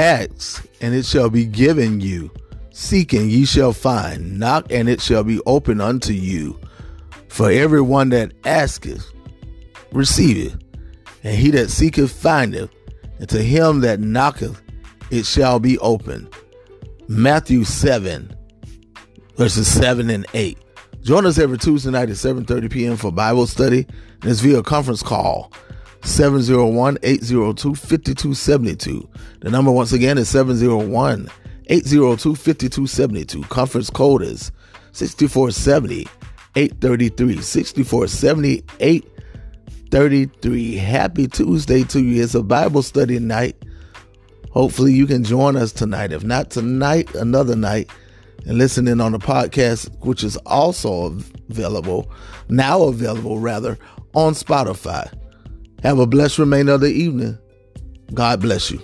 Ask, and it shall be given you. Seek, and ye shall find. Knock, and it shall be open unto you. For everyone that asketh, receiveth, and he that seeketh, findeth, and to him that knocketh, it shall be open. Matthew 7, verses 7 and 8. Join us every Tuesday night at 7.30 p.m. for Bible study, and it's via conference call. 701-802-5272. The number once again is 701-802-5272. Conference code is 6470 833 6470 833. Happy Tuesday to you. It's a Bible study night. Hopefully you can join us tonight. If not tonight, another night and listen in on the podcast, which is also available, now available rather, on Spotify. Have a blessed remainder of the evening. God bless you.